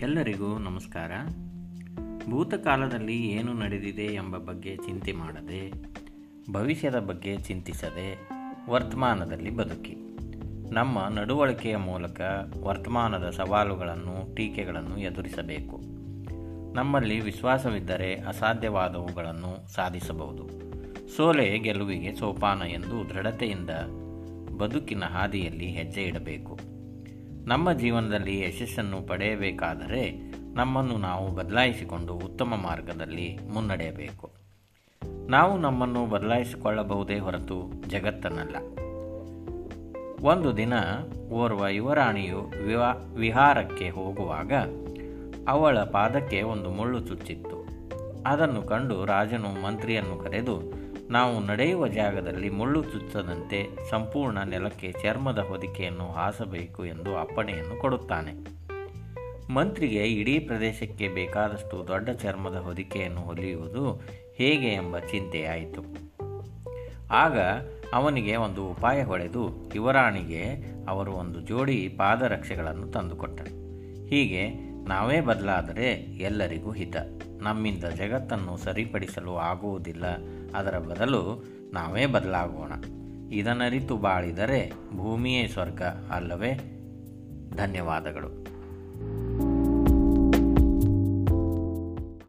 ಎಲ್ಲರಿಗೂ ನಮಸ್ಕಾರ. ಭೂತಕಾಲದಲ್ಲಿ ಏನು ನಡೆದಿದೆ ಎಂಬ ಬಗ್ಗೆ ಚಿಂತೆ ಮಾಡದೆ, ಭವಿಷ್ಯದ ಬಗ್ಗೆ ಚಿಂತಿಸದೆ ವರ್ತಮಾನದಲ್ಲಿ ಬದುಕಿ. ನಮ್ಮ ನಡವಳಿಕೆಯ ಮೂಲಕ ವರ್ತಮಾನದ ಸವಾಲುಗಳನ್ನು, ಟೀಕೆಗಳನ್ನು ಎದುರಿಸಬೇಕು. ನಮ್ಮಲ್ಲಿ ವಿಶ್ವಾಸವಿದ್ದರೆ ಅಸಾಧ್ಯವಾದವುಗಳನ್ನು ಸಾಧಿಸಬಹುದು. ಸೋಲೆ ಗೆಲುವಿಗೆ ಸೋಪಾನ ಎಂದು ದೃಢತೆಯಿಂದ ಬದುಕಿನ ಹಾದಿಯಲ್ಲಿ ಹೆಜ್ಜೆ ಇಡಬೇಕು. ನಮ್ಮ ಜೀವನದಲ್ಲಿ ಯಶಸ್ಸನ್ನು ಪಡೆಯಬೇಕಾದರೆ ನಮ್ಮನ್ನು ನಾವು ಬದಲಾಯಿಸಿಕೊಂಡು ಉತ್ತಮ ಮಾರ್ಗದಲ್ಲಿ ಮುನ್ನಡೆಯಬೇಕು. ನಾವು ನಮ್ಮನ್ನು ಬದಲಾಯಿಸಿಕೊಳ್ಳಬಹುದೇ ಹೊರತು ಜಗತ್ತನ್ನಲ್ಲ. ಒಂದು ದಿನ ಓರ್ವ ಯುವರಾಣಿಯು ವಿವಾ, ವಿಹಾರಕ್ಕೆ ಹೋಗುವಾಗ ಅವಳ ಪಾದಕ್ಕೆ ಒಂದು ಮುಳ್ಳು ಚುಚ್ಚಿತ್ತು. ಅದನ್ನು ಕಂಡು ರಾಜನು ಮಂತ್ರಿಯನ್ನು ಕರೆದು ನಾವು ನಡೆಯುವ ಜಾಗದಲ್ಲಿ ಮುಳ್ಳು ಚುಚ್ಚದಂತೆ ಸಂಪೂರ್ಣ ನೆಲಕ್ಕೆ ಚರ್ಮದ ಹೊದಿಕೆಯನ್ನು ಹಾಸಬೇಕು ಎಂದು ಅಪ್ಪಣೆಯನ್ನು ಕೊಡುತ್ತಾನೆ. ಮಂತ್ರಿಗೆ ಇಡೀ ಪ್ರದೇಶಕ್ಕೆ ಬೇಕಾದಷ್ಟು ದೊಡ್ಡ ಚರ್ಮದ ಹೊದಿಕೆಯನ್ನು ಹೊಲಿಯುವುದು ಹೇಗೆ ಎಂಬ ಚಿಂತೆಯಾಯಿತು ಆಗ ಅವನಿಗೆ ಒಂದು ಉಪಾಯ ಹೊಳೆದು ಯುವರಾಣಿಗೆ ಅವರು ಒಂದು ಜೋಡಿ ಪಾದರಕ್ಷೆಗಳನ್ನು ತಂದುಕೊಟ್ಟರು. ಹೀಗೆ ನಾವೇ ಬದಲಾದರೆ ಎಲ್ಲರಿಗೂ ಹಿತ. ನಮ್ಮಿಂದ ಜಗತ್ತನ್ನು ಸರಿಪಡಿಸಲು ಆಗುವುದಿಲ್ಲ. ಅದರ ಬದಲು ನಾವೇ ಬದಲಾಗೋಣ. ಇದನ್ನರಿತು ಬಾಳಿದರೆ ಭೂಮಿಯೇ ಸ್ವರ್ಗ ಅಲ್ಲವೇ? ಧನ್ಯವಾದಗಳು.